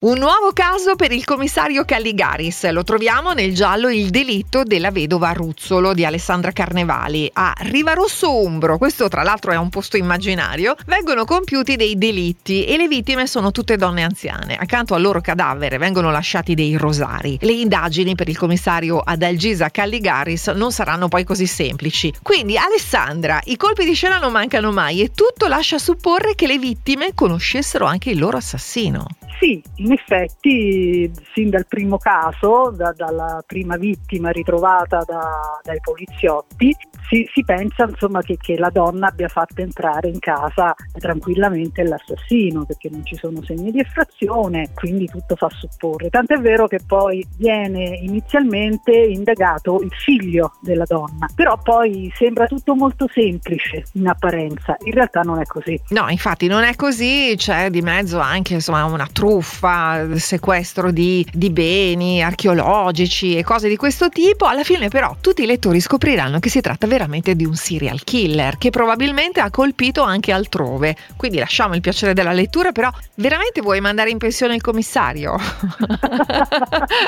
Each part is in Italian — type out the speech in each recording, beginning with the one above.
Un nuovo caso per il commissario Calligaris. Lo troviamo nel giallo Il delitto della vedova Ruzzolo di Alessandra Carnevali. A Rivarosso Umbro, questo tra l'altro è un posto immaginario, vengono compiuti dei delitti e le vittime sono tutte donne anziane. Accanto al loro cadavere vengono lasciati dei rosari. Le indagini per il commissario Adalgisa Calligaris non saranno poi così semplici. Quindi Alessandra, i colpi di scena non mancano mai e tutto lascia supporre che le vittime conoscessero anche il loro assassino. Sì, in effetti, sin dal primo caso, da, dalla prima vittima ritrovata da, dai poliziotti, si, si pensa insomma, che, che, la donna abbia fatto entrare in casa tranquillamente l'assassino, perché non ci sono segni di effrazione, quindi tutto fa supporre. Tant'è vero che poi viene inizialmente indagato il figlio della donna, però poi sembra tutto molto semplice in apparenza, in realtà non è così. No, infatti non è così, c'è di mezzo anche insomma, una truffa truffa, sequestro di, di beni archeologici e cose di questo tipo, alla fine però tutti i lettori scopriranno che si tratta veramente di un serial killer che probabilmente ha colpito anche altrove. Quindi lasciamo il piacere della lettura, però veramente vuoi mandare in pensione il commissario?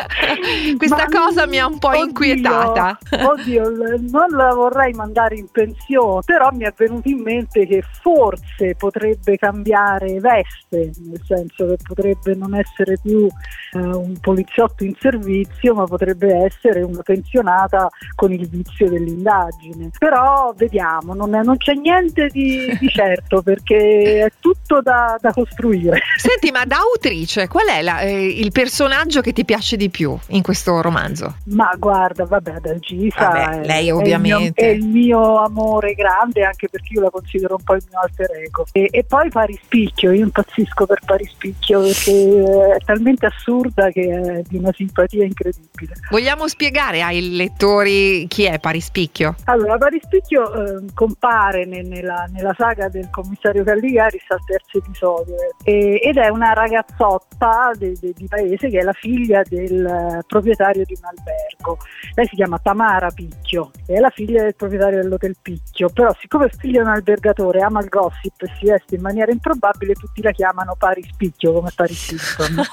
Questa Ma cosa mi ha un po' oddio, inquietata. Oddio, non la vorrei mandare in pensione, però mi è venuto in mente che forse potrebbe cambiare veste, nel senso che potrebbe non essere più eh, un poliziotto in servizio, ma potrebbe essere una pensionata con il vizio dell'indagine. Però vediamo, non, è, non c'è niente di, di, certo perché è tutto da, da, costruire. Senti, ma da autrice, qual è la, eh, il personaggio che ti piace di più in questo romanzo? Ma guarda, vabbè, Dalgisa vabbè, lei ovviamente è il, mio, è il, mio, amore grande, anche perché io la considero un po' il mio alter ego. E, e poi Parispicchio, io impazzisco per Parispicchio perché è talmente assurda che è di una simpatia incredibile. Vogliamo spiegare ai lettori chi è Parispicchio? Allora, Parispicchio eh, compare nella, nella, saga del commissario Calligaris al terzo episodio eh, ed è una ragazzotta de, de, di paese che è la figlia del eh, proprietario di un albergo. Lei si chiama Tamara Picchio, è la figlia del proprietario dell'hotel Picchio, però siccome è figlia di un albergatore, ama il gossip e si veste in maniera improbabile, tutti la chiamano Parispicchio come Paris Hilton.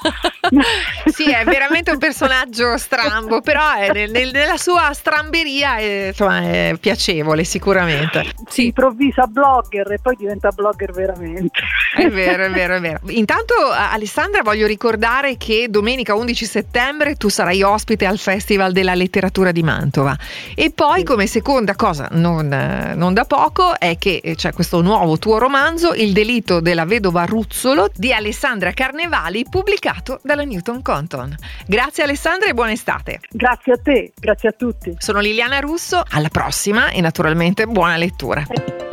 sì, è veramente un personaggio strambo, però è nel, nel, nella sua stramberia è, insomma, è piacevole sicuramente. Si improvvisa blogger e poi diventa blogger veramente. È vero, è vero, è vero. Intanto Alessandra voglio ricordare che domenica 11 settembre tu sarai ospite al Festival della Letteratura di Mantova e poi come seconda cosa non, non da poco è che c'è questo nuovo tuo romanzo Il delitto della vedova Ruzzolo di Alessandra Carnevali pubblicato dalla Newton Compton. Grazie Alessandra e buona estate. Grazie a te, grazie a tutti. Sono Liliana Russo, alla prossima e naturalmente buona lettura.